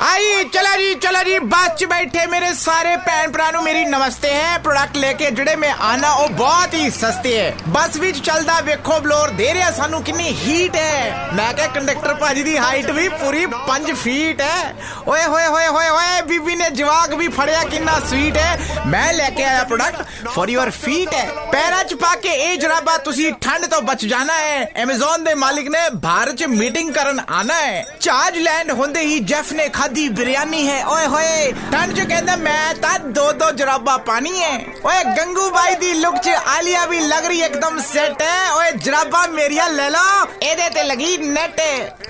ਆਈ, ਚਲਾ ਜੀ ਚਲਾ ਜੀ ਬੱਸ 'ਚ ਬੈਠੇ ਮੇਰੇ ਸਾਰੇ ਭੈਣ ਭਰਾ ਨੂੰ ਮੇਰੀ ਨਮਸਤੇ ਹੈ ਪ੍ਰੋਡਕਟ ਲੈ ਕੇ ਜਿਹੜੇ ਮੈਂ ਆਣਾ ਉਹ ਬਹੁਤ ਹੀ ਸਸਤੇ ਹੈ। ਬੱਸ ਵਿੱਚ ਚੱਲਦਾ ਵੇਖੋ ਬਲੋਰ, ਦੇ ਰਿਹਾ ਸਾਨੂੰ ਕਿੰਨੀ ਹੀਟ ਹੈ। ਮੈਂ ਕਿਹਾ ਕੰਡਕਟਰ ਭਾਜੀ ਦੀ ਹਾਈਟ ਵੀ ਪੂਰੀ 5 ਫੀਟ ਹੈ। ਓਏ, ਹੋਏ ਹੋਏ ਹੋਏ ਹੋਏ, ਬੀਬੀ ਨੇ ਜਵਾਕ ਵੀ ਫੜਿਆ, ਕਿੰਨਾ ਸਵੀਟ ਹੈ। ਮੈਂ ਲੈ ਕੇ ਆਇਆ ਪ੍ਰੋਡਕਟ ਫॉर ਯੂਰ ਫੀਟ ਹੈ। ਪੈਰਾਂ 'ਚ ਪਾ ਕੇ ਇਹ ਜਰਾਬਾ ਤੁਸੀਂ ਠੰਡ ਤੋਂ ਬਚ ਜਾਣਾ ਹੈ। Amazon ਦੇ ਮਾਲਿਕ ਨੇ ਭਾਰਤ 'ਚ ਮੀਟਿੰਗ ਕਰਨ ਆਣਾ ਹੈ। ਚਾਰਜ ਲੈਂਡ ਹੁੰਦੇ ਹੀ ਜੈਫ ਨੇ ਖਾਦੀ ਬਿਰਿਆਨੀ ਹੈ। ਓਏ ਹੋਏ ਠੰਡ 'ਚ ਕਹਿੰਦਾ ਮੈਂ ਤਾਂ ਦੋ ਦੋ ਜਰਾਬਾ ਪਾਣੀ ਹੈ ਓਏ ਗੰਗੂ ਬਾਈ ਦੀ ਲੁੱਕ 'ਚ ਆਲੀਆ ਵੀ ਲੱਗ ਰਹੀ, ਇੱਕਦਮ ਸੈਟ ਹੈ ਓਏ ਜਰਾਬਾ ਮੇਰੀਆਂ ਲੈ ਲਓ, ਇਹਦੇ ਤੇ ਲੱਗੀ ਨੈਟ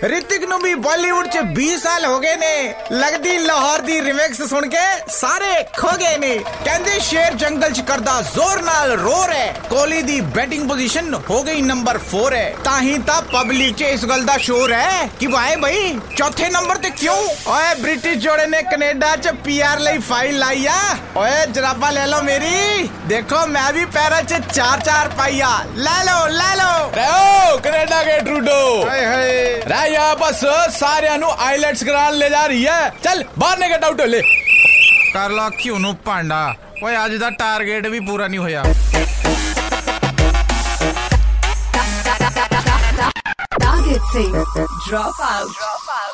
ਰਿਤਿਕ ਨੂੰ ਵੀ ਬਾਲੀਵੁੱਡ 'ਚ 20 ਸਾਲ ਹੋ ਗਏ ਨੇ। ਲੱਗਦੀ ਲਾਹੌਰ ਦੀ ਰਿਮਿਕਸ ਸੁਣ ਕੇ ਸਾਰੇ ਖੋ ਗਏ ਨੇ। ਕਹਿੰਦੇ ਸ਼ੇਰ ਜੰਗਲ 'ਚ ਕਰਦਾ ਜ਼ੋਰ ਨਾਲ ਰੋਰ ਹੈ ਕੋਹਲੀ ਦੀ ਬੈਟਿੰਗ ਪੋਜੀਸ਼ਨ ਹੋ ਗਈ ਨੰਬਰ 4 ਹੈ ਤਾਂ ਹੀ ਤਾਂ ਪਬਲਿਕ 'ਚ ਇਸ ਗੱਲ ਦਾ ਸ਼ੋਰ ਹੈ ਕਿ ਭਾਈ ਭਾਈ ਚੌਥੇ ਨੰਬਰ ਤੇ ਕਿਉਂ? ਓਏ ਓਏ ਬ੍ਰਿਟਿਸ਼ ਜੋੜੇ ਨੇ ਕੈਨੇਡਾ 'ਚ ਪੀਆਰ ਲਈ ਫਾਈਲ ਲਾਈ ਆ। ਓਏ ਜਰਾਬਾ ਲੈ ਲਓ ਮੇਰੀ। ਦੇਖੋ ਮੈਂ ਵੀ ਪੈਰਾਂ 'ਚ ਚਾਰ ਚਾਰ ਪਾਈਆ। ਲੈ ਲਓ ਲੈ ਲਓ। ਰਹੋ ਕੈਨੇਡਾ ਕੇ ਟਰੂਡੋ। ਹਾਏ ਹਾਏ। ਰਾਇਆ ਬਸ ਸਾਰਿਆਂ ਨੂੰ ਆਈਲੈਟਸ ਕਰਾਣ ਲੈ ਜਾ ਰਹੀ ਹੈ ਚੱਲ ਬਾਹਰ ਨੇ ਗੱਡ ਆਊਟ ਲੈ। ਕਰ ਲਾ ਕਿਉਂ ਨੂੰ ਭਾਂਡਾ। ਓਏ ਅੱਜ ਦਾ ਟਾਰਗੇਟ ਵੀ ਪੂਰਾ ਨਹੀਂ ਹੋਇਆ। Target safe. Drop out. Drop out.